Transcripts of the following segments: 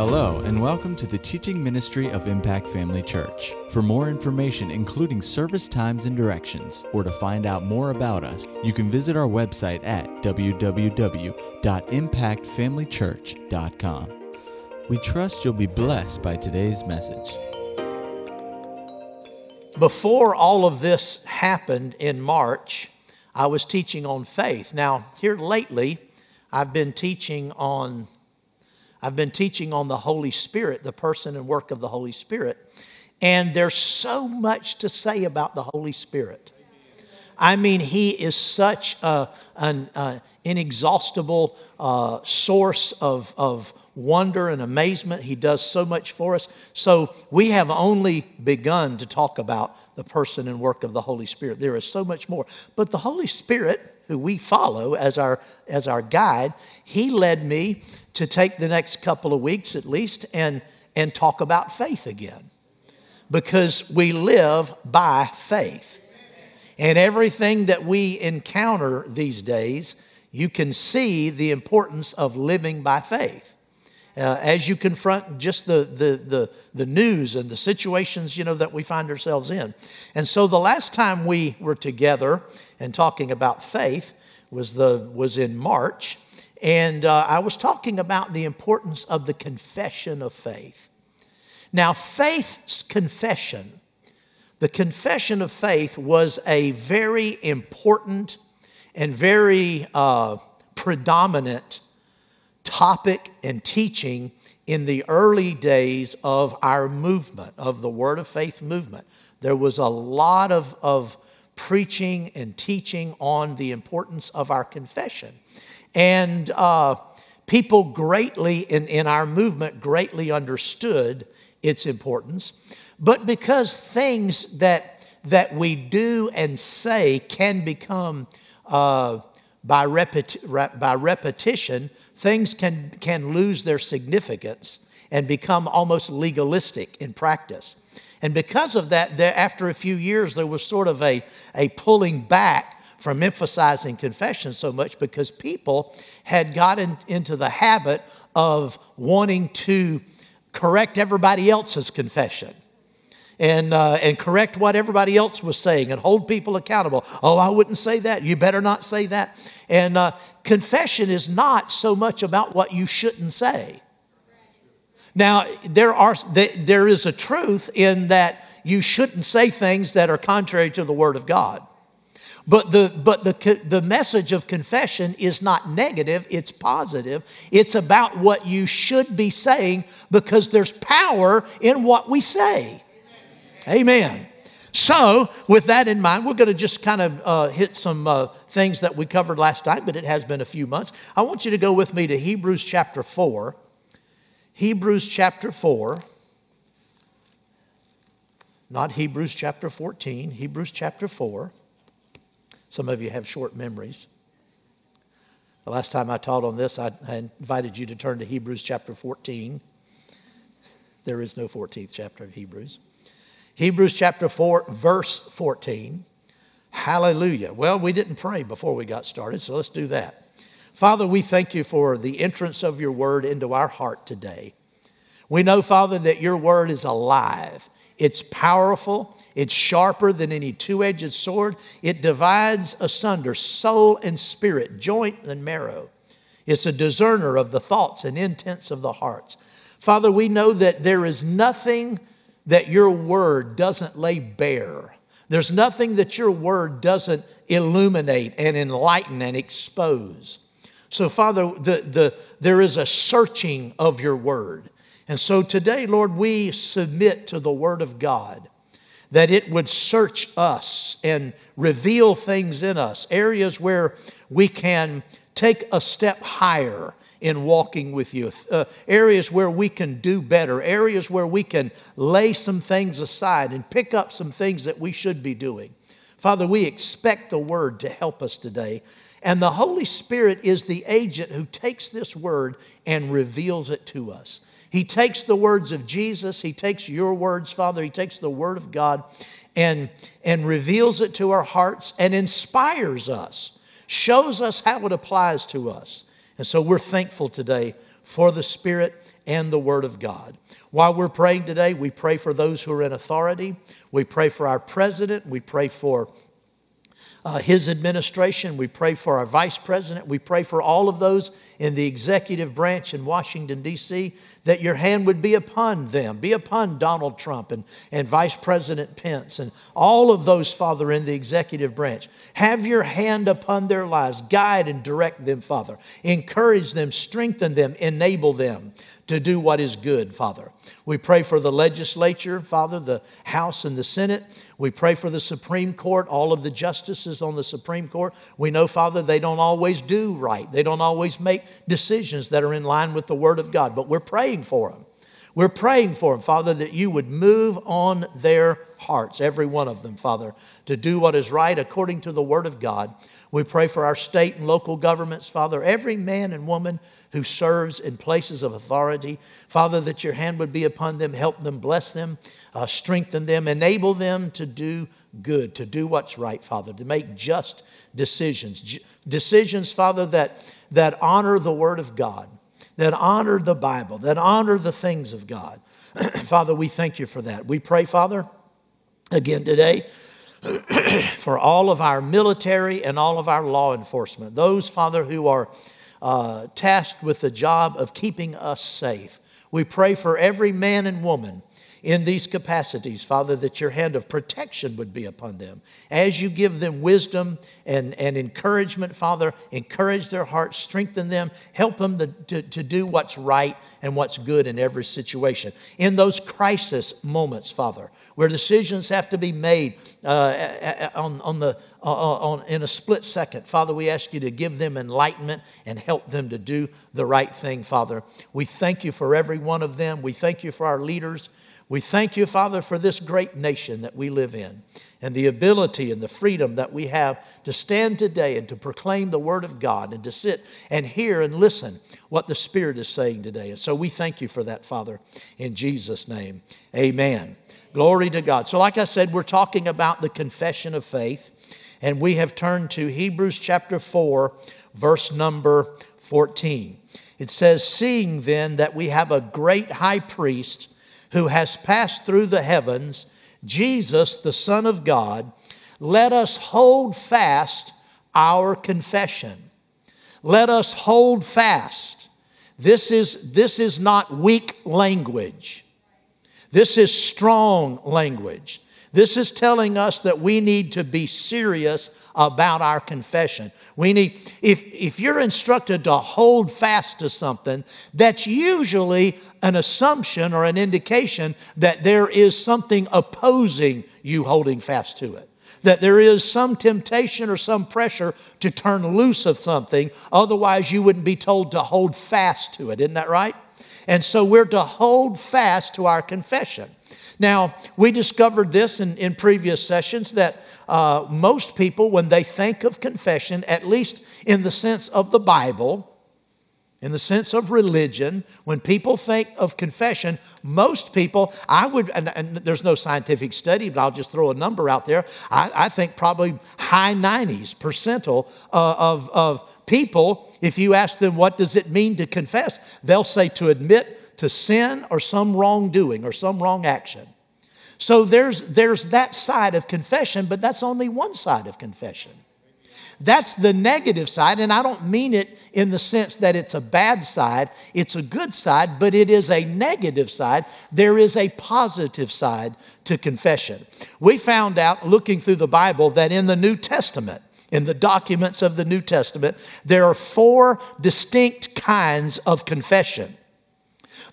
Hello, and welcome to the teaching ministry of Impact Family Church. For more information, including service times and directions, or to find out more about us, you can visit our website at www.impactfamilychurch.com. We trust you'll be blessed by today's message. Before all of this happened in March, I was teaching on faith. Now, here lately, I've been teaching on I've been teaching on the Holy Spirit, the person and work of the Holy Spirit. And there's so much to say about the Holy Spirit. I mean, He is such a, an uh, inexhaustible uh, source of, of wonder and amazement. He does so much for us. So we have only begun to talk about the person and work of the Holy Spirit. There is so much more. But the Holy Spirit, who we follow as our, as our guide, He led me to take the next couple of weeks at least and, and talk about faith again. Because we live by faith. And everything that we encounter these days, you can see the importance of living by faith. Uh, as you confront just the, the, the, the news and the situations you know that we find ourselves in and so the last time we were together and talking about faith was the was in march and uh, I was talking about the importance of the confession of faith. Now, faith's confession, the confession of faith was a very important and very uh, predominant topic and teaching in the early days of our movement, of the Word of Faith movement. There was a lot of, of preaching and teaching on the importance of our confession. And uh, people greatly, in, in our movement, greatly understood its importance. But because things that, that we do and say can become, uh, by, repeti- by repetition, things can, can lose their significance and become almost legalistic in practice. And because of that, there, after a few years, there was sort of a, a pulling back from emphasizing confession so much because people had gotten into the habit of wanting to correct everybody else's confession. And, uh, and correct what everybody else was saying and hold people accountable. Oh, I wouldn't say that. You better not say that. And uh, confession is not so much about what you shouldn't say. Now, there, are, there is a truth in that you shouldn't say things that are contrary to the Word of God. But, the, but the, the message of confession is not negative, it's positive. It's about what you should be saying because there's power in what we say. Amen. So, with that in mind, we're going to just kind of uh, hit some uh, things that we covered last time, but it has been a few months. I want you to go with me to Hebrews chapter 4. Hebrews chapter 4. Not Hebrews chapter 14, Hebrews chapter 4. Some of you have short memories. The last time I taught on this, I, I invited you to turn to Hebrews chapter 14. There is no 14th chapter of Hebrews. Hebrews chapter 4, verse 14. Hallelujah. Well, we didn't pray before we got started, so let's do that. Father, we thank you for the entrance of your word into our heart today. We know, Father, that your word is alive, it's powerful, it's sharper than any two edged sword. It divides asunder soul and spirit, joint and marrow. It's a discerner of the thoughts and intents of the hearts. Father, we know that there is nothing that your word doesn't lay bare. There's nothing that your word doesn't illuminate and enlighten and expose. So, Father, the, the, there is a searching of your word. And so today, Lord, we submit to the word of God that it would search us and reveal things in us, areas where we can take a step higher in walking with you, uh, areas where we can do better, areas where we can lay some things aside and pick up some things that we should be doing. Father, we expect the word to help us today. And the Holy Spirit is the agent who takes this word and reveals it to us. He takes the words of Jesus, He takes your words, Father, He takes the Word of God and, and reveals it to our hearts and inspires us, shows us how it applies to us. And so we're thankful today for the Spirit and the Word of God. While we're praying today, we pray for those who are in authority. We pray for our president. We pray for uh, his administration. We pray for our vice president. We pray for all of those in the executive branch in Washington, D.C., that your hand would be upon them, be upon Donald Trump and, and Vice President Pence and all of those, Father, in the executive branch. Have your hand upon their lives. Guide and direct them, Father. Encourage them, strengthen them, enable them to do what is good, Father. We pray for the legislature, Father, the House and the Senate. We pray for the Supreme Court, all of the justices on the Supreme Court. We know, Father, they don't always do right. They don't always make decisions that are in line with the Word of God, but we're praying for them. We're praying for them, Father, that you would move on their hearts, every one of them, Father, to do what is right according to the Word of God. We pray for our state and local governments, Father, every man and woman who serves in places of authority. Father, that your hand would be upon them, help them, bless them, uh, strengthen them, enable them to do good, to do what's right, Father, to make just decisions. J- decisions, Father, that, that honor the Word of God, that honor the Bible, that honor the things of God. Father, we thank you for that. We pray, Father, again today. for all of our military and all of our law enforcement, those, Father, who are uh, tasked with the job of keeping us safe. We pray for every man and woman in these capacities, Father, that your hand of protection would be upon them. As you give them wisdom and, and encouragement, Father, encourage their hearts, strengthen them, help them to, to, to do what's right and what's good in every situation. In those crisis moments, Father, where decisions have to be made uh, on, on the, uh, on, in a split second, Father, we ask you to give them enlightenment and help them to do the right thing, Father. We thank you for every one of them. We thank you for our leaders. We thank you, Father, for this great nation that we live in and the ability and the freedom that we have to stand today and to proclaim the Word of God and to sit and hear and listen what the Spirit is saying today. And so we thank you for that, Father, in Jesus' name. Amen. Glory to God. So, like I said, we're talking about the confession of faith, and we have turned to Hebrews chapter 4, verse number 14. It says, Seeing then that we have a great high priest who has passed through the heavens, Jesus, the Son of God, let us hold fast our confession. Let us hold fast. This is, this is not weak language. This is strong language. This is telling us that we need to be serious about our confession. We need, if, if you're instructed to hold fast to something, that's usually an assumption or an indication that there is something opposing you holding fast to it. That there is some temptation or some pressure to turn loose of something, otherwise, you wouldn't be told to hold fast to it. Isn't that right? And so we're to hold fast to our confession. Now, we discovered this in, in previous sessions that uh, most people, when they think of confession, at least in the sense of the Bible, in the sense of religion, when people think of confession, most people, I would, and, and, there's no scientific study, but I'll just throw a number out there. I, I think probably high 90s percentile uh, of, of people if you ask them, what does it mean to confess? They'll say to admit to sin or some wrongdoing or some wrong action. So there's, there's that side of confession, but that's only one side of confession. That's the negative side, and I don't mean it in the sense that it's a bad side, it's a good side, but it is a negative side. There is a positive side to confession. We found out looking through the Bible that in the New Testament, in the documents of the New Testament, there are four distinct kinds of confession.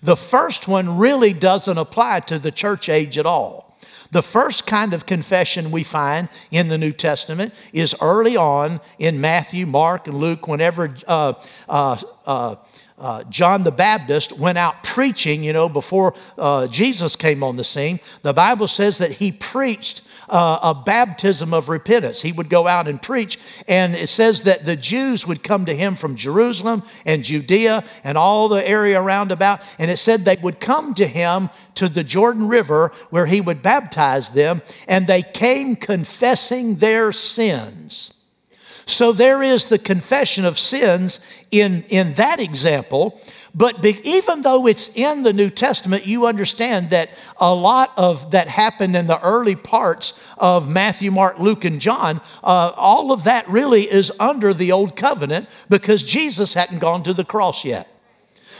The first one really doesn't apply to the church age at all. The first kind of confession we find in the New Testament is early on in Matthew, Mark, and Luke, whenever uh, uh, uh, uh, John the Baptist went out preaching, you know, before uh, Jesus came on the scene, the Bible says that he preached uh, a baptism of repentance. He would go out and preach, and it says that the Jews would come to him from Jerusalem and Judea and all the area around about, and it said they would come to him to the Jordan River where he would baptize them, and they came confessing their sins. So there is the confession of sins in, in that example. But be, even though it's in the New Testament, you understand that a lot of that happened in the early parts of Matthew, Mark, Luke, and John. Uh, all of that really is under the old covenant because Jesus hadn't gone to the cross yet.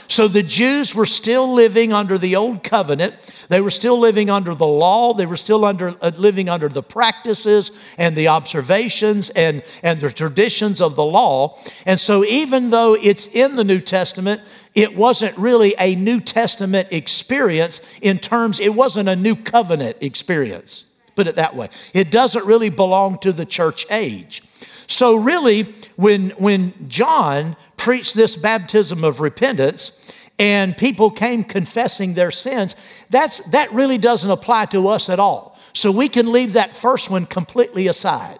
So the Jews were still living under the old covenant. They were still living under the law. They were still under, uh, living under the practices and the observations and, and the traditions of the law. And so, even though it's in the New Testament, it wasn't really a New Testament experience in terms, it wasn't a new covenant experience. Put it that way. It doesn't really belong to the church age. So, really, when, when John preached this baptism of repentance, and people came confessing their sins, that's, that really doesn't apply to us at all. So we can leave that first one completely aside.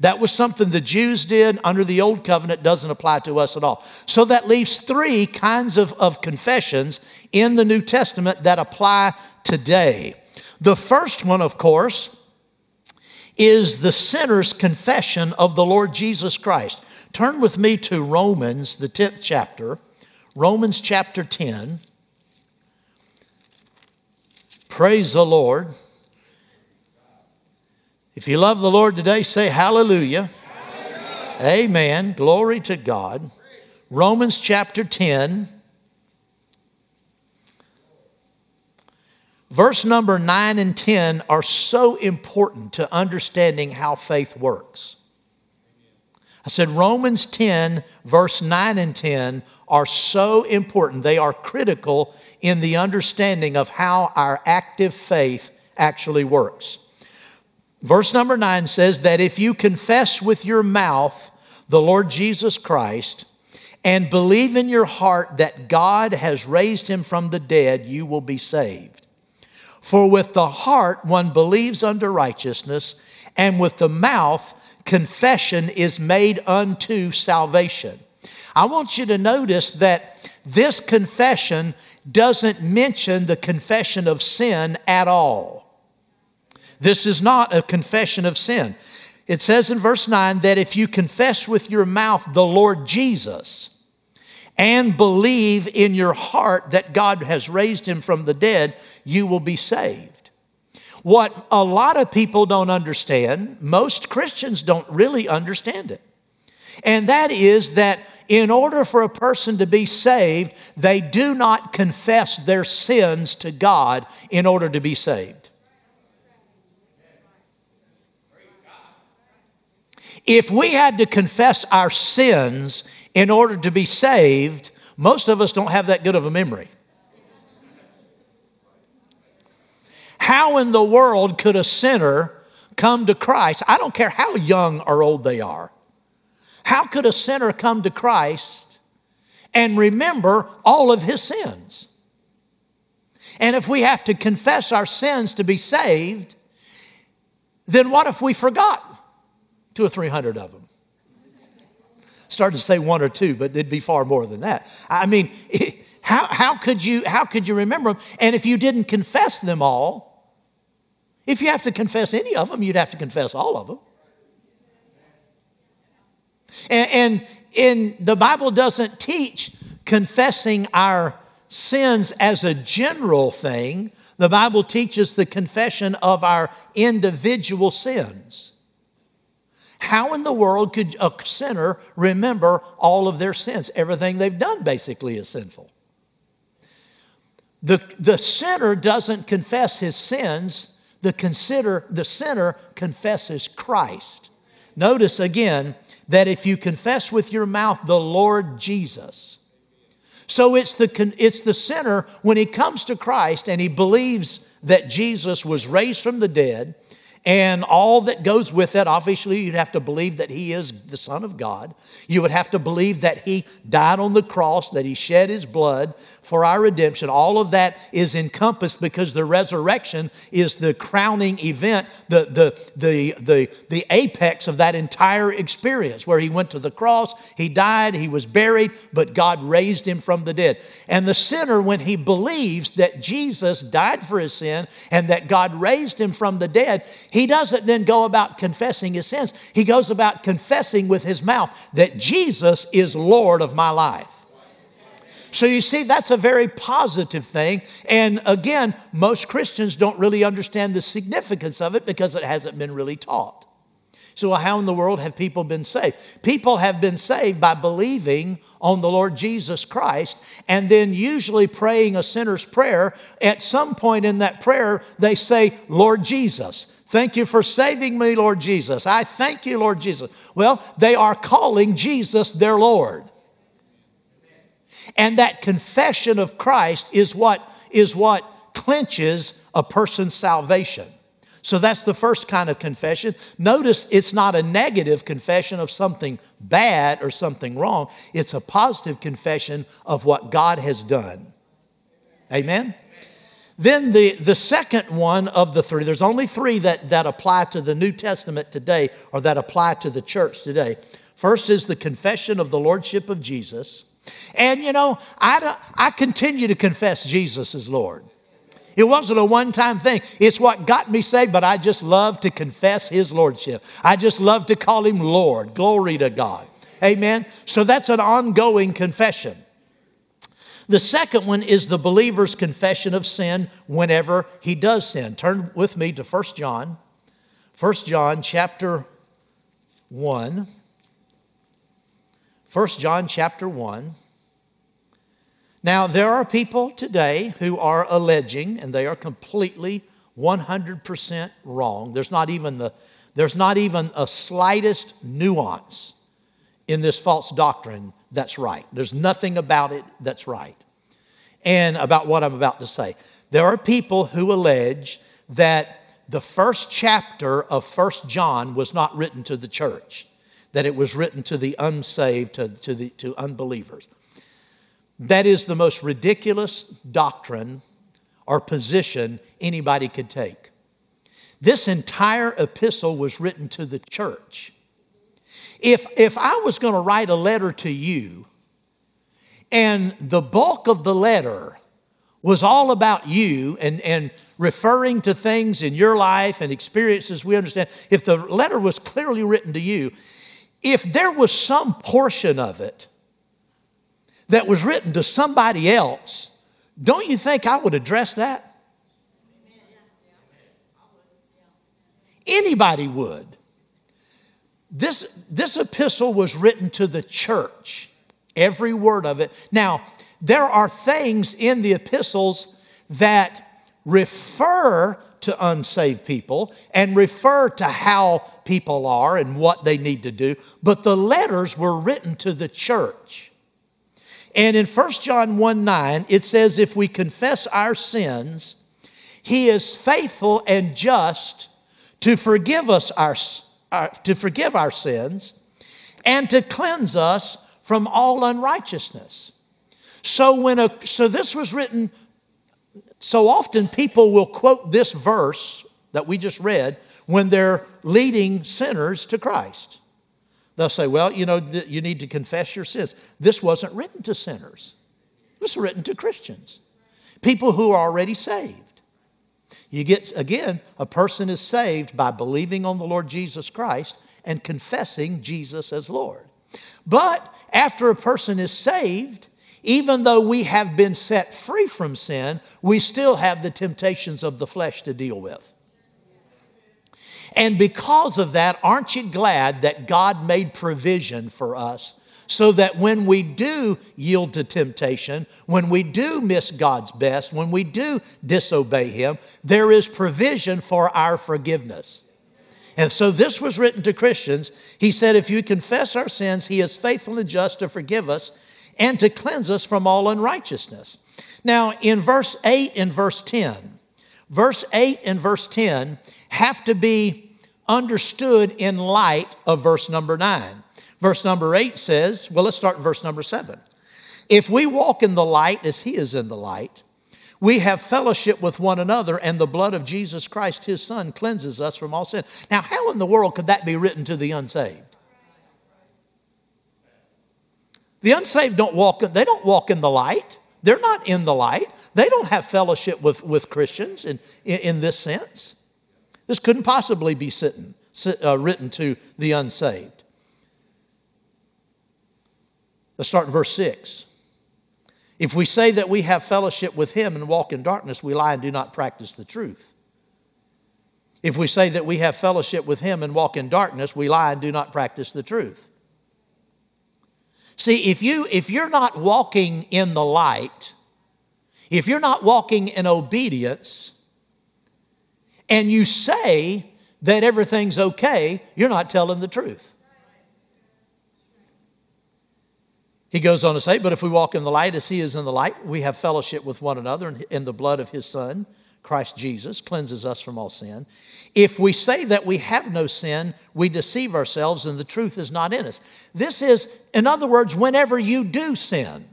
That was something the Jews did under the old covenant, doesn't apply to us at all. So that leaves three kinds of, of confessions in the New Testament that apply today. The first one, of course, is the sinner's confession of the Lord Jesus Christ. Turn with me to Romans, the 10th chapter. Romans chapter 10. Praise the Lord. If you love the Lord today, say hallelujah. hallelujah. Amen. Glory to God. Romans chapter 10. Verse number 9 and 10 are so important to understanding how faith works. I said Romans 10, verse 9 and 10 are so important. They are critical in the understanding of how our active faith actually works. Verse number nine says that if you confess with your mouth the Lord Jesus Christ and believe in your heart that God has raised him from the dead, you will be saved. For with the heart one believes unto righteousness, and with the mouth confession is made unto salvation. I want you to notice that this confession doesn't mention the confession of sin at all. This is not a confession of sin. It says in verse 9 that if you confess with your mouth the Lord Jesus and believe in your heart that God has raised him from the dead, you will be saved. What a lot of people don't understand, most Christians don't really understand it. And that is that in order for a person to be saved, they do not confess their sins to God in order to be saved. If we had to confess our sins in order to be saved, most of us don't have that good of a memory. How in the world could a sinner come to Christ? I don't care how young or old they are. How could a sinner come to Christ and remember all of his sins? And if we have to confess our sins to be saved, then what if we forgot two or three hundred of them? Started to say one or two, but it'd be far more than that. I mean, how, how, could you, how could you remember them? And if you didn't confess them all, if you have to confess any of them, you'd have to confess all of them. And, and in the Bible doesn't teach confessing our sins as a general thing. The Bible teaches the confession of our individual sins. How in the world could a sinner remember all of their sins? Everything they've done basically is sinful. The, the sinner doesn't confess his sins, the, consider, the sinner confesses Christ. Notice again, that if you confess with your mouth the Lord Jesus, so it's the, it's the sinner when he comes to Christ and he believes that Jesus was raised from the dead and all that goes with it. Obviously, you'd have to believe that he is the Son of God. You would have to believe that he died on the cross, that he shed his blood for our redemption. All of that is encompassed because the resurrection is the crowning event, the, the, the, the, the apex of that entire experience where he went to the cross, he died, he was buried, but God raised him from the dead. And the sinner, when he believes that Jesus died for his sin and that God raised him from the dead, he doesn't then go about confessing his sins. He goes about confessing with his mouth that Jesus is Lord of my life. So you see, that's a very positive thing. And again, most Christians don't really understand the significance of it because it hasn't been really taught. So, how in the world have people been saved? People have been saved by believing on the Lord Jesus Christ and then usually praying a sinner's prayer. At some point in that prayer, they say, Lord Jesus. Thank you for saving me, Lord Jesus. I thank you, Lord Jesus. Well, they are calling Jesus their Lord. And that confession of Christ is what, is what clinches a person's salvation. So that's the first kind of confession. Notice it's not a negative confession of something bad or something wrong, it's a positive confession of what God has done. Amen? Then the, the second one of the three, there's only three that, that apply to the New Testament today or that apply to the church today. First is the confession of the Lordship of Jesus. And you know, I, I continue to confess Jesus as Lord. It wasn't a one time thing. It's what got me saved, but I just love to confess His Lordship. I just love to call Him Lord. Glory to God. Amen. So that's an ongoing confession. The second one is the believer's confession of sin whenever he does sin. Turn with me to 1 John. 1 John chapter 1. 1 John chapter 1. Now, there are people today who are alleging, and they are completely 100% wrong. There's not even the there's not even a slightest nuance in this false doctrine that's right. There's nothing about it that's right. And about what I'm about to say. There are people who allege that the first chapter of First John was not written to the church, that it was written to the unsaved, to, to, the, to unbelievers. That is the most ridiculous doctrine or position anybody could take. This entire epistle was written to the church. If, if I was going to write a letter to you and the bulk of the letter was all about you and, and referring to things in your life and experiences we understand, if the letter was clearly written to you, if there was some portion of it that was written to somebody else, don't you think I would address that? Anybody would. This, this epistle was written to the church, every word of it. Now, there are things in the epistles that refer to unsaved people and refer to how people are and what they need to do, but the letters were written to the church. And in 1 John 1 9, it says, If we confess our sins, he is faithful and just to forgive us our, to forgive our sins and to cleanse us from all unrighteousness. So when a so this was written so often people will quote this verse that we just read when they're leading sinners to Christ. They'll say, well, you know, you need to confess your sins. This wasn't written to sinners, it was written to Christians, people who are already saved. You get, again, a person is saved by believing on the Lord Jesus Christ and confessing Jesus as Lord. But after a person is saved, even though we have been set free from sin, we still have the temptations of the flesh to deal with. And because of that, aren't you glad that God made provision for us so that when we do yield to temptation, when we do miss God's best, when we do disobey Him, there is provision for our forgiveness. And so this was written to Christians. He said, If you confess our sins, He is faithful and just to forgive us and to cleanse us from all unrighteousness. Now, in verse 8 and verse 10, verse 8 and verse 10 have to be understood in light of verse number nine. Verse number eight says, well, let's start in verse number seven. If we walk in the light as he is in the light, we have fellowship with one another, and the blood of Jesus Christ, his son, cleanses us from all sin. Now, how in the world could that be written to the unsaved? The unsaved don't walk, they don't walk in the light. They're not in the light. They don't have fellowship with, with Christians in, in, in this sense. This couldn't possibly be sitting, uh, written to the unsaved. Let's start in verse 6. If we say that we have fellowship with him and walk in darkness, we lie and do not practice the truth. If we say that we have fellowship with him and walk in darkness, we lie and do not practice the truth. See, if, you, if you're not walking in the light, if you're not walking in obedience, and you say that everything's okay, you're not telling the truth. He goes on to say, But if we walk in the light as he is in the light, we have fellowship with one another, and the blood of his Son, Christ Jesus, cleanses us from all sin. If we say that we have no sin, we deceive ourselves, and the truth is not in us. This is, in other words, whenever you do sin,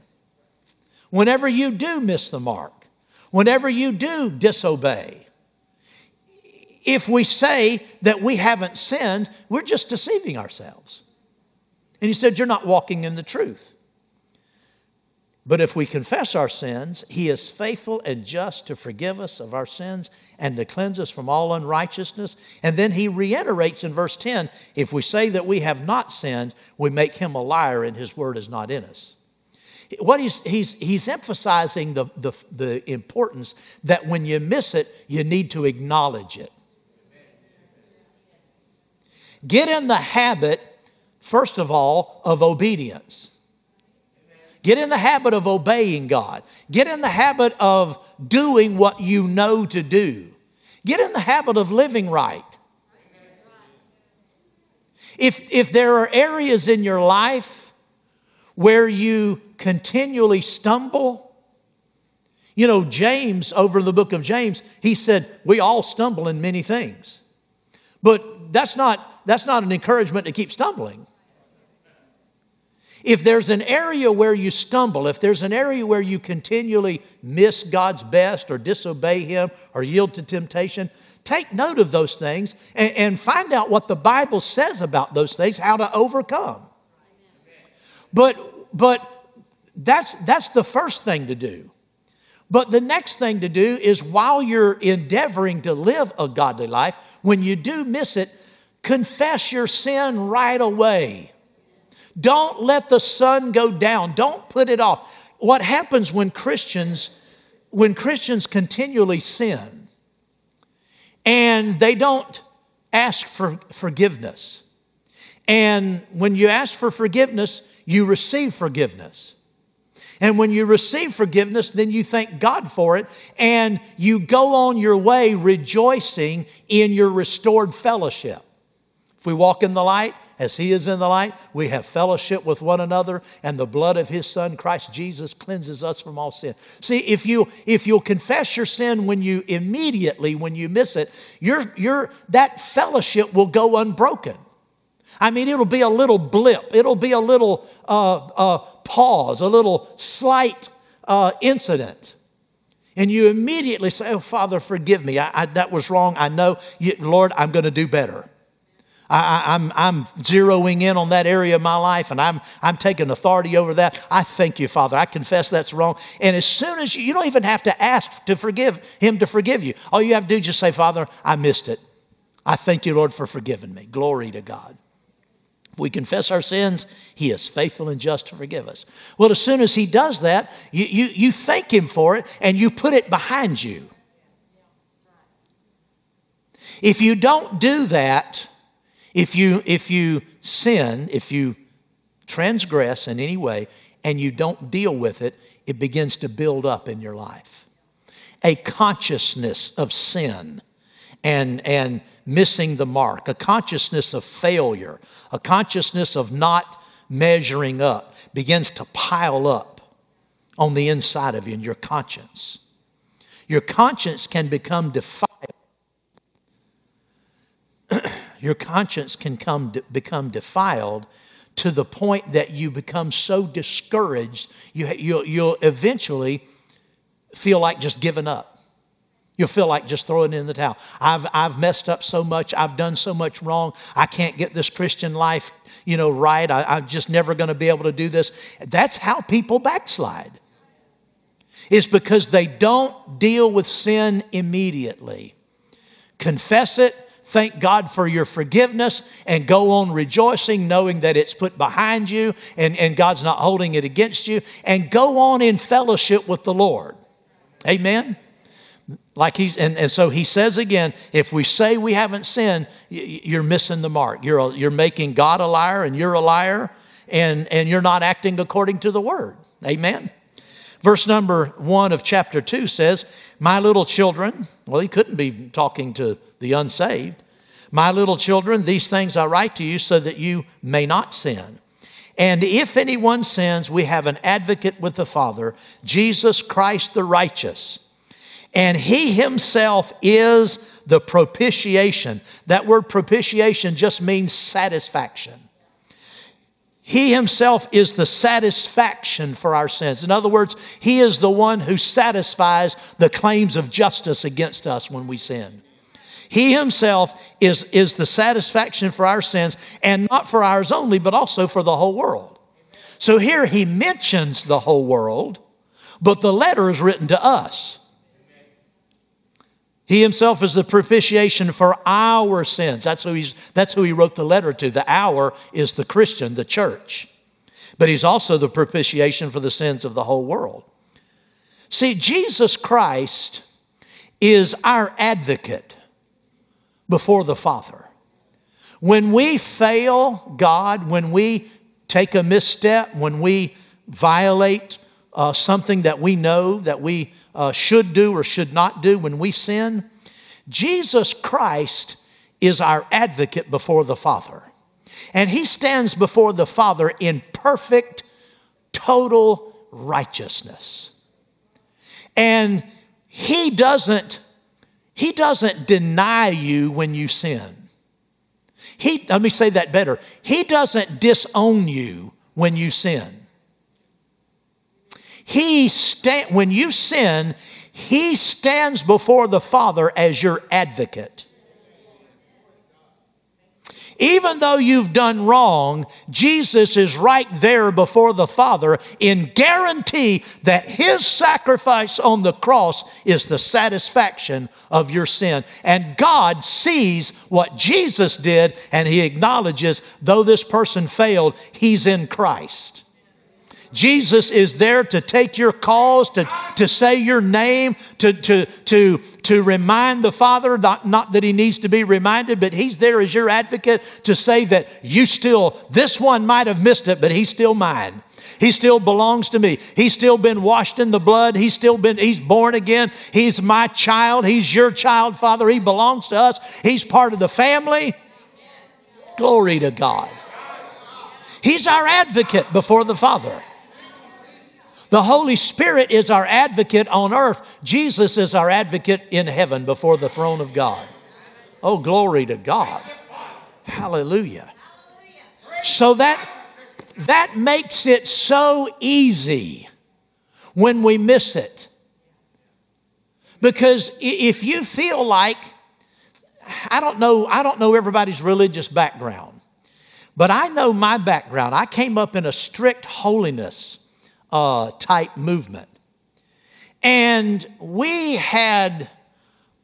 whenever you do miss the mark, whenever you do disobey, if we say that we haven't sinned, we're just deceiving ourselves. And he said, You're not walking in the truth. But if we confess our sins, he is faithful and just to forgive us of our sins and to cleanse us from all unrighteousness. And then he reiterates in verse 10 if we say that we have not sinned, we make him a liar and his word is not in us. What he's, he's, he's emphasizing the, the, the importance that when you miss it, you need to acknowledge it. Get in the habit, first of all, of obedience. Get in the habit of obeying God. Get in the habit of doing what you know to do. Get in the habit of living right. If, if there are areas in your life where you continually stumble, you know, James, over in the book of James, he said, We all stumble in many things. But that's not, that's not an encouragement to keep stumbling. If there's an area where you stumble, if there's an area where you continually miss God's best or disobey Him or yield to temptation, take note of those things and, and find out what the Bible says about those things, how to overcome. But, but that's, that's the first thing to do. But the next thing to do is while you're endeavoring to live a godly life, when you do miss it, confess your sin right away. Don't let the sun go down. Don't put it off. What happens when Christians when Christians continually sin and they don't ask for forgiveness. And when you ask for forgiveness, you receive forgiveness. And when you receive forgiveness, then you thank God for it and you go on your way rejoicing in your restored fellowship. If we walk in the light, as he is in the light, we have fellowship with one another, and the blood of his son, Christ Jesus, cleanses us from all sin. See, if you if you'll confess your sin when you immediately, when you miss it, your, your, that fellowship will go unbroken. I mean, it'll be a little blip, it'll be a little uh, uh, pause, a little slight uh, incident. And you immediately say, Oh, Father, forgive me. I, I, that was wrong. I know, you, Lord, I'm going to do better. I, am I'm, I'm zeroing in on that area of my life and I'm, I'm taking authority over that. I thank you, Father. I confess that's wrong. And as soon as you, you don't even have to ask to forgive Him to forgive you. All you have to do is just say, Father, I missed it. I thank you, Lord, for forgiving me. Glory to God. If we confess our sins, He is faithful and just to forgive us. Well, as soon as He does that, you, you, you thank Him for it and you put it behind you. If you don't do that, if you, if you sin, if you transgress in any way, and you don't deal with it, it begins to build up in your life. A consciousness of sin and, and missing the mark, a consciousness of failure, a consciousness of not measuring up begins to pile up on the inside of you in your conscience. Your conscience can become defiled your conscience can come become defiled to the point that you become so discouraged, you, you'll, you'll eventually feel like just giving up. You'll feel like just throwing in the towel. I've, I've messed up so much. I've done so much wrong. I can't get this Christian life, you know, right. I, I'm just never going to be able to do this. That's how people backslide. It's because they don't deal with sin immediately. confess it, thank God for your forgiveness, and go on rejoicing, knowing that it's put behind you and, and God's not holding it against you, and go on in fellowship with the Lord. Amen? Like he's, and, and so he says again, if we say we haven't sinned, you're missing the mark. You're, a, you're making God a liar and you're a liar, and, and you're not acting according to the word. Amen? Verse number one of chapter two says, My little children, well, he couldn't be talking to the unsaved. My little children, these things I write to you so that you may not sin. And if anyone sins, we have an advocate with the Father, Jesus Christ the righteous. And he himself is the propitiation. That word propitiation just means satisfaction. He himself is the satisfaction for our sins. In other words, he is the one who satisfies the claims of justice against us when we sin. He himself is, is the satisfaction for our sins, and not for ours only, but also for the whole world. So here he mentions the whole world, but the letter is written to us. He himself is the propitiation for our sins. That's who, he's, that's who he wrote the letter to. The our is the Christian, the church. But he's also the propitiation for the sins of the whole world. See, Jesus Christ is our advocate before the Father. When we fail God, when we take a misstep, when we violate uh, something that we know that we uh, should do or should not do when we sin. Jesus Christ is our advocate before the Father. And he stands before the Father in perfect, total righteousness. And he doesn't he doesn't deny you when you sin. He let me say that better. He doesn't disown you when you sin. He sta- when you sin, he stands before the Father as your advocate. Even though you've done wrong, Jesus is right there before the Father in guarantee that His sacrifice on the cross is the satisfaction of your sin. And God sees what Jesus did and He acknowledges, though this person failed, He's in Christ. Jesus is there to take your cause, to, to say your name, to, to, to, to remind the Father, not, not that he needs to be reminded, but he's there as your advocate to say that you still, this one might have missed it, but he's still mine. He still belongs to me. He's still been washed in the blood. He's still been, he's born again. He's my child. He's your child, Father. He belongs to us. He's part of the family. Glory to God. He's our advocate before the Father. The Holy Spirit is our advocate on earth. Jesus is our advocate in heaven before the throne of God. Oh, glory to God. Hallelujah. So that that makes it so easy when we miss it. Because if you feel like I don't know I don't know everybody's religious background. But I know my background. I came up in a strict holiness uh, type movement. And we had,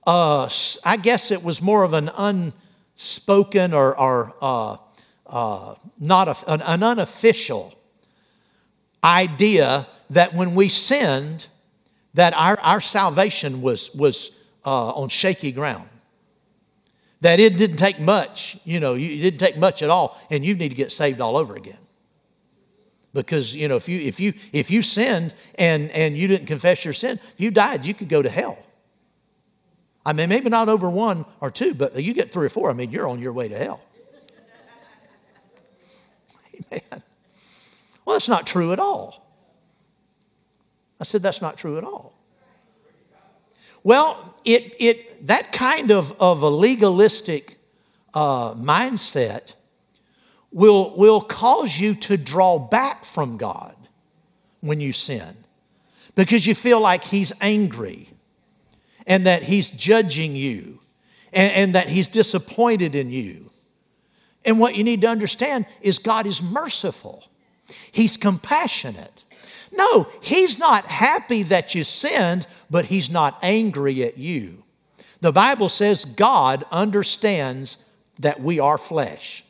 uh, I guess it was more of an unspoken or, or uh, uh, not a, an, an unofficial idea that when we sinned, that our, our salvation was, was uh, on shaky ground. That it didn't take much, you know, it didn't take much at all, and you need to get saved all over again because you know if you if you if you sinned and and you didn't confess your sin if you died you could go to hell. I mean maybe not over one or two but you get three or four i mean you're on your way to hell. Amen. Well that's not true at all. I said that's not true at all. Well it it that kind of of a legalistic uh, mindset will, will cause you to draw back from God when you sin because you feel like He's angry and that He's judging you and, and that He's disappointed in you. And what you need to understand is God is merciful, He's compassionate. No, He's not happy that you sinned, but He's not angry at you. The Bible says God understands that we are flesh.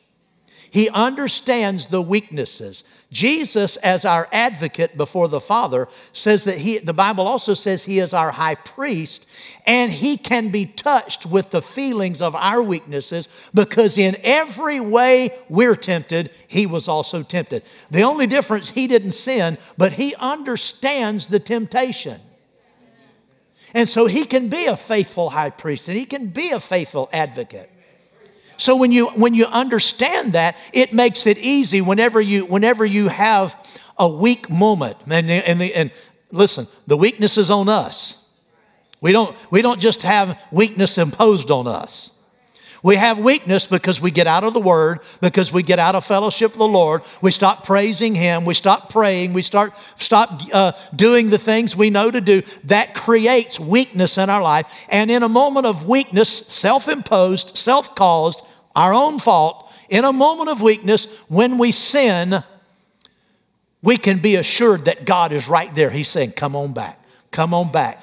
He understands the weaknesses. Jesus, as our advocate before the Father, says that he, the Bible also says he is our high priest, and he can be touched with the feelings of our weaknesses because in every way we're tempted, he was also tempted. The only difference, he didn't sin, but he understands the temptation. And so he can be a faithful high priest and he can be a faithful advocate. So when you when you understand that, it makes it easy whenever you whenever you have a weak moment. And, and, and listen, the weakness is on us. We don't, we don't just have weakness imposed on us. We have weakness because we get out of the Word, because we get out of fellowship with the Lord. We stop praising Him. We stop praying. We start stop uh, doing the things we know to do. That creates weakness in our life. And in a moment of weakness, self-imposed, self-caused, our own fault, in a moment of weakness, when we sin, we can be assured that God is right there. He's saying, "Come on back. Come on back.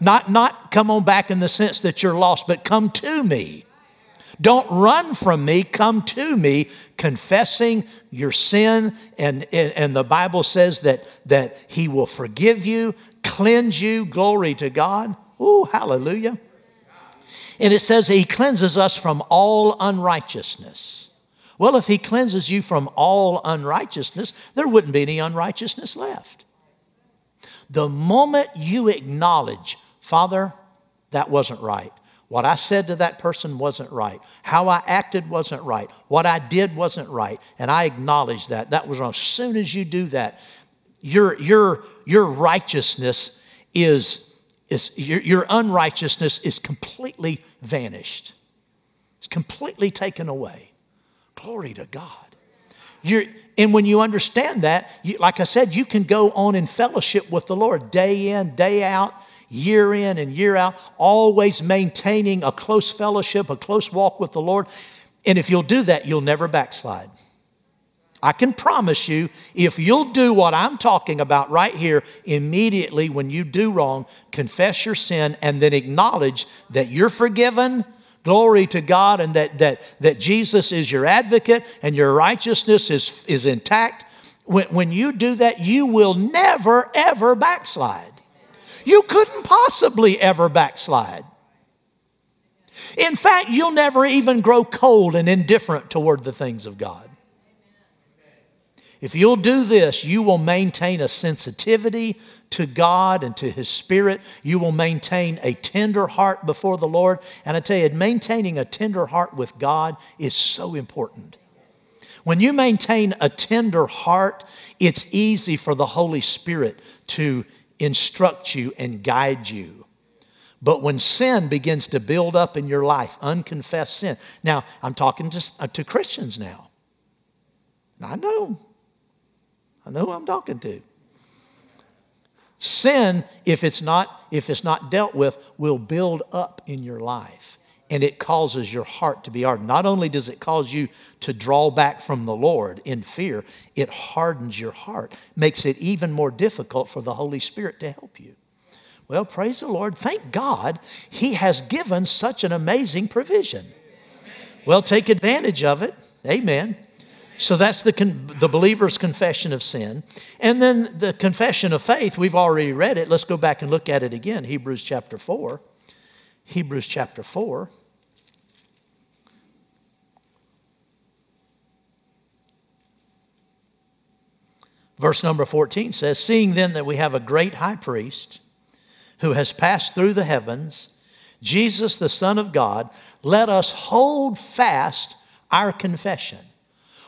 Not not come on back in the sense that you're lost, but come to me." Don't run from me, come to me, confessing your sin. And, and, the Bible says that, that He will forgive you, cleanse you. Glory to God. Oh, hallelujah. And it says He cleanses us from all unrighteousness. Well, if He cleanses you from all unrighteousness, there wouldn't be any unrighteousness left. The moment you acknowledge, Father, that wasn't right. What I said to that person wasn't right. How I acted wasn't right. What I did wasn't right. And I acknowledge that. That was wrong. As soon as you do that, your, your, your righteousness is, is your, your unrighteousness is completely vanished. It's completely taken away. Glory to God. You're, and when you understand that, you, like I said, you can go on in fellowship with the Lord day in, day out year in and year out, always maintaining a close fellowship, a close walk with the Lord. And if you'll do that, you'll never backslide. I can promise you, if you'll do what I'm talking about right here, immediately when you do wrong, confess your sin and then acknowledge that you're forgiven. Glory to God, and that, that, that Jesus is your advocate and your righteousness is, is intact. When, when you do that, you will never, ever backslide you couldn't possibly ever backslide. In fact, you'll never even grow cold and indifferent toward the things of God. If you'll do this, you will maintain a sensitivity to God and to His Spirit. You will maintain a tender heart before the Lord. And I tell you, maintaining a tender heart with God is so important. When you maintain a tender heart, it's easy for the Holy Spirit to instruct you and guide you. But when sin begins to build up in your life, unconfessed sin. Now, I'm talking to, to Christians now. I know. I know who I'm talking to. Sin, if it's not, if it's not dealt with, will build up in your life and it causes your heart to be hardened. Not only does it cause you to draw back from the Lord in fear, it hardens your heart, makes it even more difficult for the Holy Spirit to help you. Well, praise the Lord. Thank God He has given such an amazing provision. Well, take advantage of it. Amen. So that's the, con- the believer's confession of sin. And then the confession of faith, we've already read it. Let's go back and look at it again, Hebrews chapter 4. Hebrews chapter 4. Verse number 14 says, Seeing then that we have a great high priest who has passed through the heavens, Jesus, the Son of God, let us hold fast our confession.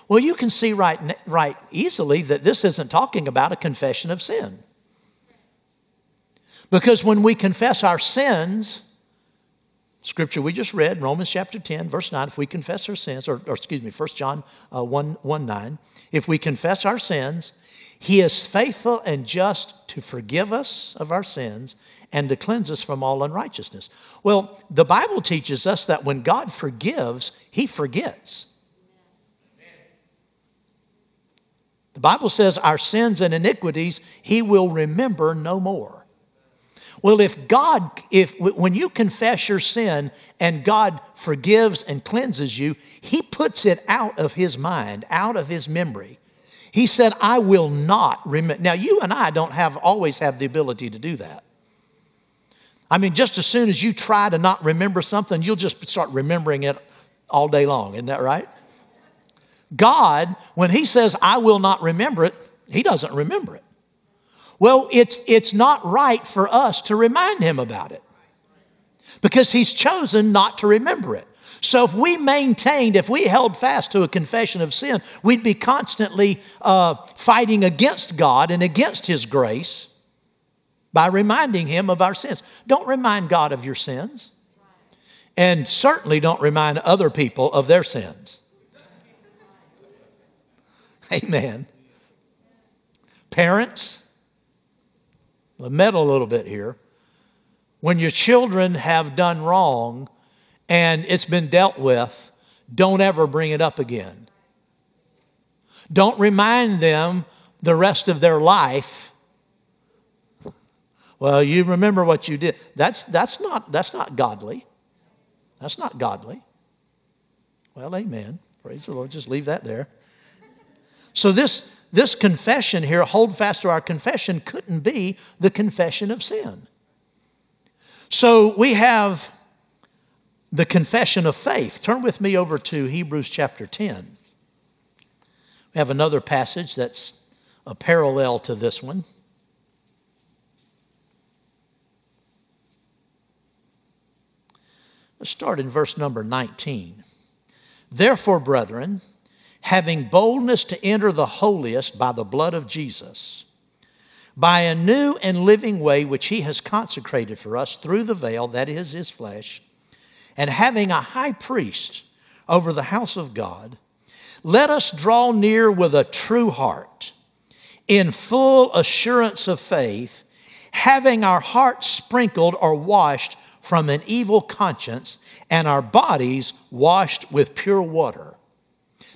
Well, you can see right, right easily that this isn't talking about a confession of sin. Because when we confess our sins, scripture we just read, Romans chapter 10, verse 9, if we confess our sins, or, or excuse me, 1 John uh, 1, 1 9, if we confess our sins, he is faithful and just to forgive us of our sins and to cleanse us from all unrighteousness. Well, the Bible teaches us that when God forgives, he forgets. The Bible says our sins and iniquities he will remember no more. Well, if God, if when you confess your sin and God forgives and cleanses you, He puts it out of His mind, out of His memory. He said, I will not remember. Now, you and I don't have always have the ability to do that. I mean, just as soon as you try to not remember something, you'll just start remembering it all day long. Isn't that right? God, when He says, I will not remember it, He doesn't remember it. Well, it's, it's not right for us to remind Him about it because He's chosen not to remember it. So if we maintained, if we held fast to a confession of sin, we'd be constantly uh, fighting against God and against His grace by reminding Him of our sins. Don't remind God of your sins. And certainly don't remind other people of their sins. Amen. Parents, meddle a little bit here. When your children have done wrong and it's been dealt with, don't ever bring it up again. Don't remind them the rest of their life well, you remember what you did. That's, that's, not, that's not godly. That's not godly. Well, amen. Praise the Lord. Just leave that there. So, this, this confession here, hold fast to our confession, couldn't be the confession of sin. So, we have the confession of faith. Turn with me over to Hebrews chapter 10. We have another passage that's a parallel to this one. Let's start in verse number 19. Therefore, brethren, having boldness to enter the holiest by the blood of Jesus, by a new and living way which he has consecrated for us through the veil, that is his flesh, and having a high priest over the house of God, let us draw near with a true heart, in full assurance of faith, having our hearts sprinkled or washed from an evil conscience and our bodies washed with pure water.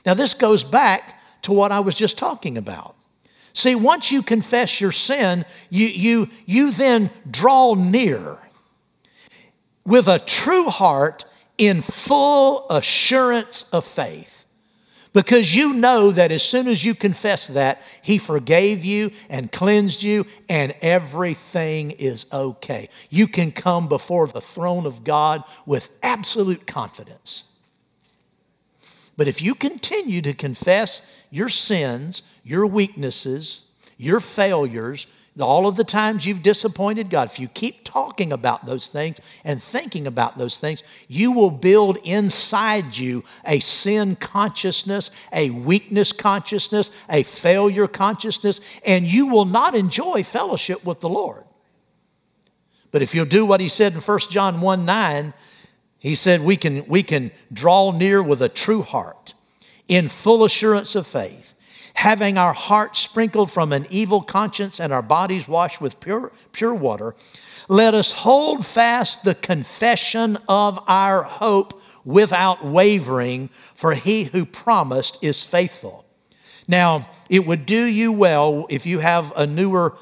Now, this goes back to what I was just talking about. See, once you confess your sin, you, you, you then draw near with a true heart in full assurance of faith. Because you know that as soon as you confess that, He forgave you and cleansed you, and everything is okay. You can come before the throne of God with absolute confidence. But if you continue to confess your sins, your weaknesses, your failures, all of the times you've disappointed God, if you keep talking about those things and thinking about those things, you will build inside you a sin consciousness, a weakness consciousness, a failure consciousness, and you will not enjoy fellowship with the Lord. But if you'll do what he said in 1 John 1 9, he said we can, we can draw near with a true heart in full assurance of faith having our hearts sprinkled from an evil conscience and our bodies washed with pure, pure water, let us hold fast the confession of our hope without wavering, for he who promised is faithful. Now, it would do you well if you have a newer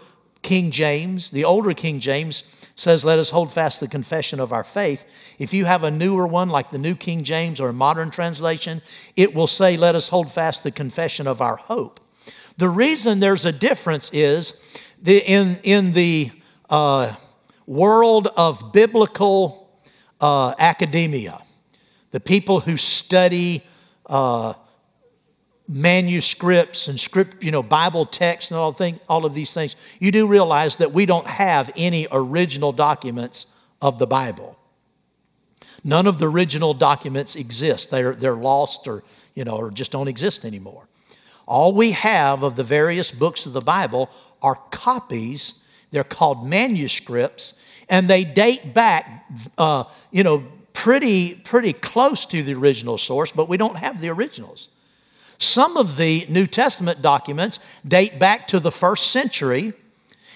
King James, the older King James says, Let us hold fast the confession of our faith. If you have a newer one, like the New King James or a modern translation, it will say, Let us hold fast the confession of our hope. The reason there's a difference is the, in, in the uh, world of biblical uh, academia, the people who study uh, manuscripts and script, you know, Bible texts and all, thing, all of these things, you do realize that we don't have any original documents of the Bible. None of the original documents exist. They're, they're lost or, you know, or just don't exist anymore. All we have of the various books of the Bible are copies. They're called manuscripts, and they date back, uh, you know, pretty, pretty close to the original source, but we don't have the originals. Some of the New Testament documents date back to the first century.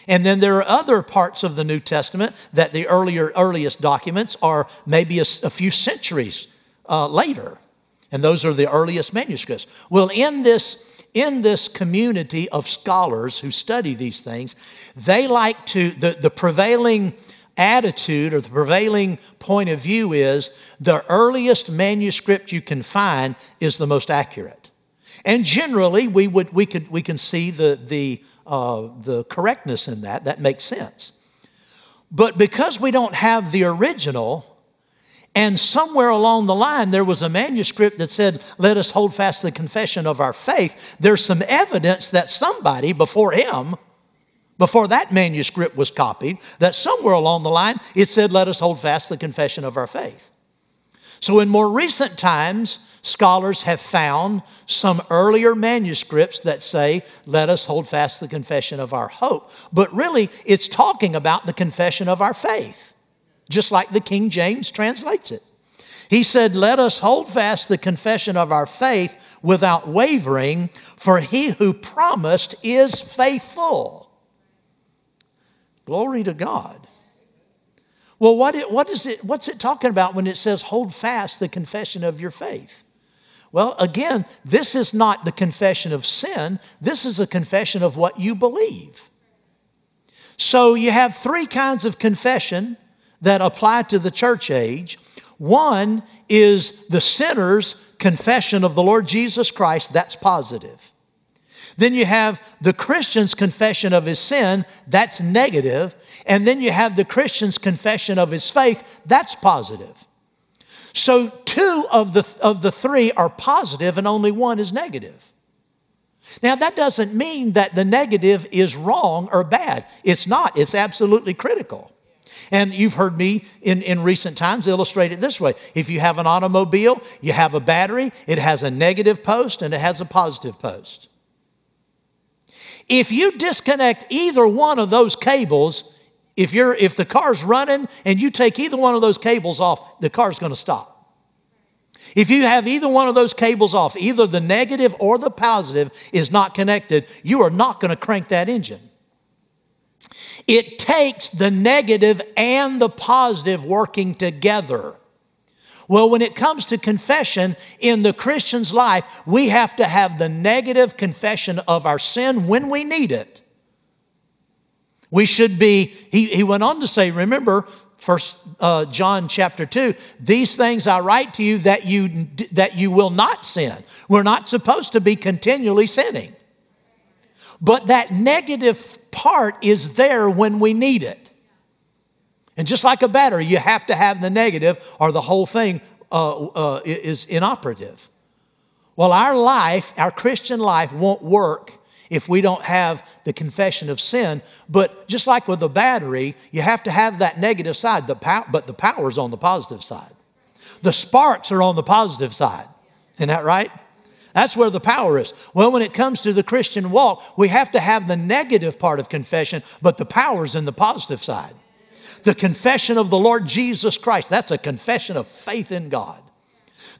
And then there are other parts of the New Testament that the earlier, earliest documents are maybe a, a few centuries uh, later. And those are the earliest manuscripts. Well, in this, in this community of scholars who study these things, they like to, the, the prevailing attitude or the prevailing point of view is the earliest manuscript you can find is the most accurate. And generally, we, would, we, could, we can see the, the, uh, the correctness in that. That makes sense. But because we don't have the original, and somewhere along the line, there was a manuscript that said, Let us hold fast the confession of our faith. There's some evidence that somebody before him, before that manuscript was copied, that somewhere along the line it said, Let us hold fast the confession of our faith. So, in more recent times, scholars have found some earlier manuscripts that say, Let us hold fast the confession of our hope. But really, it's talking about the confession of our faith just like the King James translates it. He said, Let us hold fast the confession of our faith without wavering, for he who promised is faithful. Glory to God. Well, what, it, what is it, what's it talking about when it says hold fast the confession of your faith? Well, again, this is not the confession of sin, this is a confession of what you believe. So you have three kinds of confession that apply to the church age. One is the sinner's confession of the Lord Jesus Christ, that's positive. Then you have the Christian's confession of his sin, that's negative. And then you have the Christian's confession of his faith, that's positive. So two of the, of the three are positive and only one is negative. Now, that doesn't mean that the negative is wrong or bad. It's not, it's absolutely critical. And you've heard me in, in recent times illustrate it this way if you have an automobile, you have a battery, it has a negative post and it has a positive post. If you disconnect either one of those cables, if, you're, if the car's running and you take either one of those cables off, the car's going to stop. If you have either one of those cables off, either the negative or the positive is not connected, you are not going to crank that engine. It takes the negative and the positive working together. Well, when it comes to confession in the Christian's life, we have to have the negative confession of our sin when we need it. We should be, he, he went on to say, remember, First uh, John chapter 2, these things I write to you that you that you will not sin. We're not supposed to be continually sinning. But that negative part is there when we need it. And just like a battery, you have to have the negative or the whole thing uh, uh, is inoperative. Well, our life, our Christian life, won't work if we don't have the confession of sin. But just like with a battery, you have to have that negative side, the pow- but the power is on the positive side. The sparks are on the positive side. Isn't that right? That's where the power is. Well, when it comes to the Christian walk, we have to have the negative part of confession, but the power is in the positive side. The confession of the Lord Jesus Christ, that's a confession of faith in God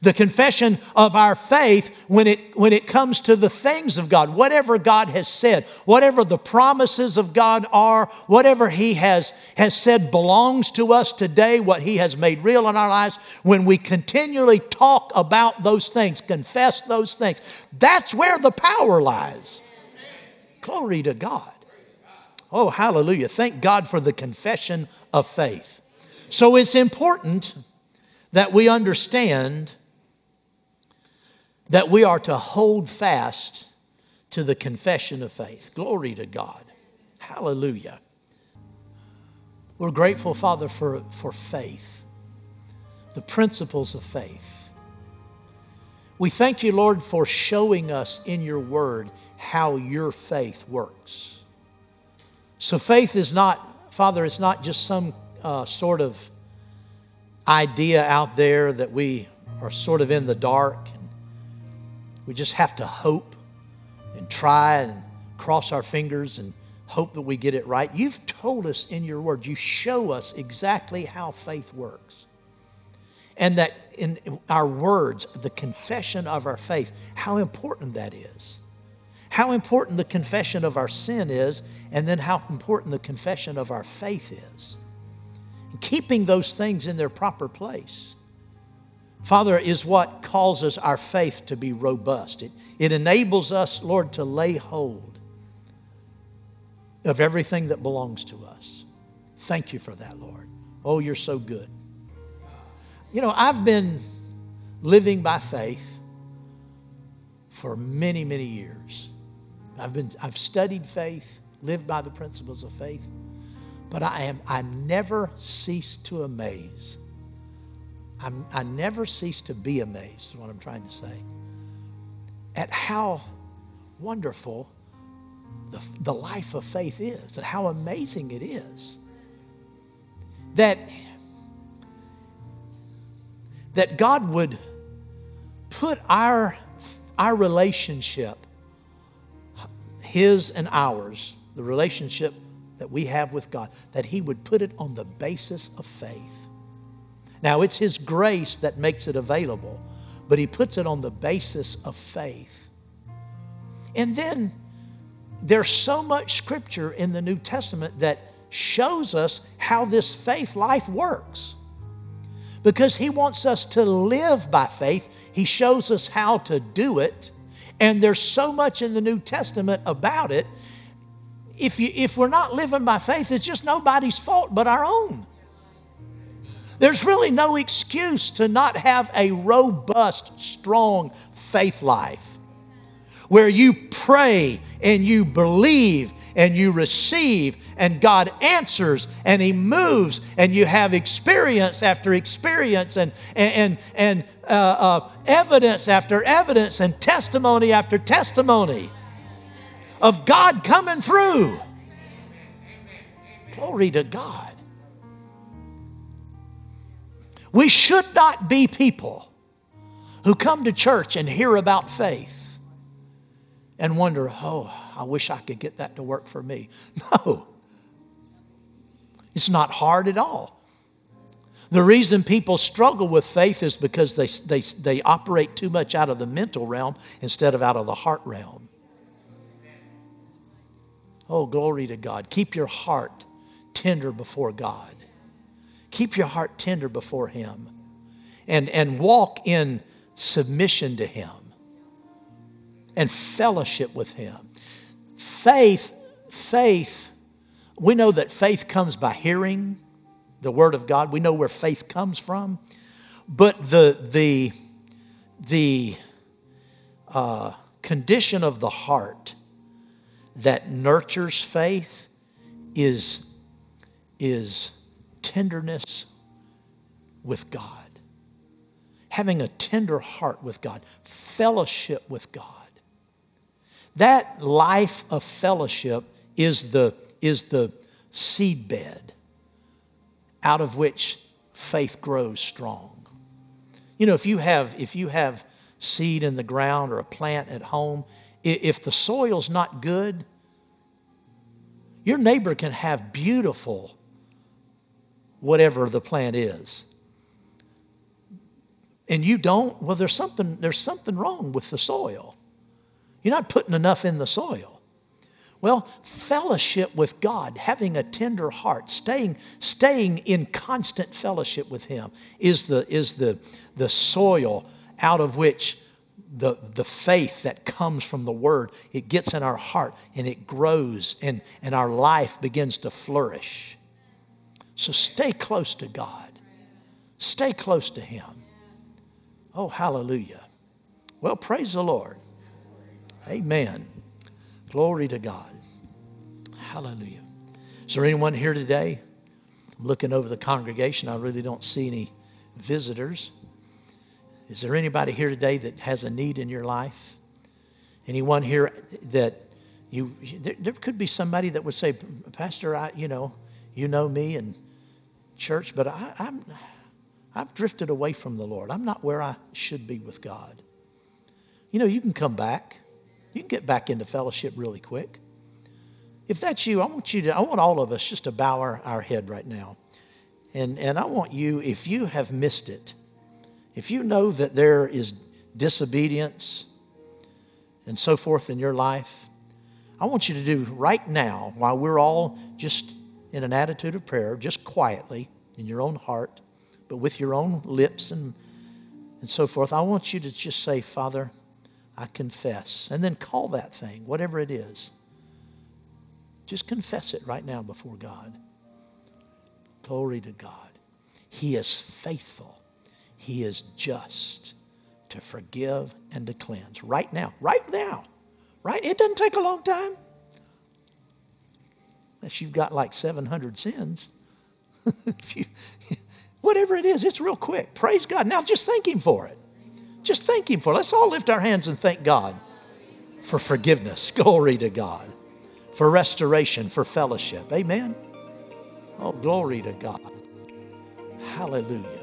the confession of our faith when it, when it comes to the things of God, whatever God has said, whatever the promises of God are, whatever He has, has said belongs to us today, what He has made real in our lives, when we continually talk about those things, confess those things, that's where the power lies. Glory to God. Oh, hallelujah. Thank God for the confession of faith. So it's important that we understand that we are to hold fast to the confession of faith. Glory to God. Hallelujah. We're grateful, Father, for, for faith, the principles of faith. We thank you, Lord, for showing us in your word how your faith works. So, faith is not, Father, it's not just some uh, sort of idea out there that we are sort of in the dark and we just have to hope and try and cross our fingers and hope that we get it right. You've told us in your word, you show us exactly how faith works. And that in our words, the confession of our faith, how important that is. How important the confession of our sin is, and then how important the confession of our faith is. Keeping those things in their proper place. Father, is what causes our faith to be robust. It, it enables us, Lord, to lay hold of everything that belongs to us. Thank you for that, Lord. Oh, you're so good. You know, I've been living by faith for many, many years. I've, been, I've studied faith, lived by the principles of faith, but I, am, I never cease to amaze I'm, i never cease to be amazed, is what I'm trying to say, at how wonderful the, the life of faith is and how amazing it is. That, that God would put our, our relationship, His and ours, the relationship that we have with God, that He would put it on the basis of faith. Now, it's His grace that makes it available, but He puts it on the basis of faith. And then there's so much scripture in the New Testament that shows us how this faith life works. Because He wants us to live by faith, He shows us how to do it. And there's so much in the New Testament about it. If, you, if we're not living by faith, it's just nobody's fault but our own. There's really no excuse to not have a robust, strong faith life where you pray and you believe and you receive and God answers and He moves and you have experience after experience and, and, and uh, uh, evidence after evidence and testimony after testimony of God coming through. Glory to God. We should not be people who come to church and hear about faith and wonder, oh, I wish I could get that to work for me. No, it's not hard at all. The reason people struggle with faith is because they, they, they operate too much out of the mental realm instead of out of the heart realm. Oh, glory to God. Keep your heart tender before God. Keep your heart tender before Him and, and walk in submission to Him and fellowship with Him. Faith, faith, we know that faith comes by hearing the Word of God. We know where faith comes from. But the, the, the uh, condition of the heart that nurtures faith is, is tenderness with God, having a tender heart with God, fellowship with God. That life of fellowship is the, is the seedbed out of which faith grows strong. You know, if you have, if you have seed in the ground or a plant at home, if the soil's not good, your neighbor can have beautiful whatever the plant is. And you don't, well, there's something, there's something wrong with the soil. You're not putting enough in the soil. Well, fellowship with God, having a tender heart, staying, staying in constant fellowship with Him is the, is the, the soil out of which the, the faith that comes from the Word, it gets in our heart and it grows and, and our life begins to flourish. So stay close to God. Stay close to Him. Oh, hallelujah. Well, praise the Lord. Amen. Glory to God. Hallelujah. Is there anyone here today? I'm looking over the congregation. I really don't see any visitors. Is there anybody here today that has a need in your life? Anyone here that you, there, there could be somebody that would say, Pastor, I, you know, you know me and church, but I, I'm, I've drifted away from the Lord. I'm not where I should be with God. You know, you can come back. You can get back into fellowship really quick. If that's you, I want you to, I want all of us just to bow our, our head right now. And, and I want you, if you have missed it, if you know that there is disobedience and so forth in your life, I want you to do right now, while we're all just in an attitude of prayer, just quietly in your own heart, but with your own lips and, and so forth. I want you to just say, Father, I confess. And then call that thing, whatever it is. Just confess it right now before God. Glory to God. He is faithful, He is just to forgive and to cleanse. Right now, right now, right? It doesn't take a long time. Unless you've got like 700 sins. you, whatever it is, it's real quick. Praise God. Now just thank Him for it. Just thank Him for it. Let's all lift our hands and thank God for forgiveness. Glory to God. For restoration, for fellowship. Amen. Oh, glory to God. Hallelujah.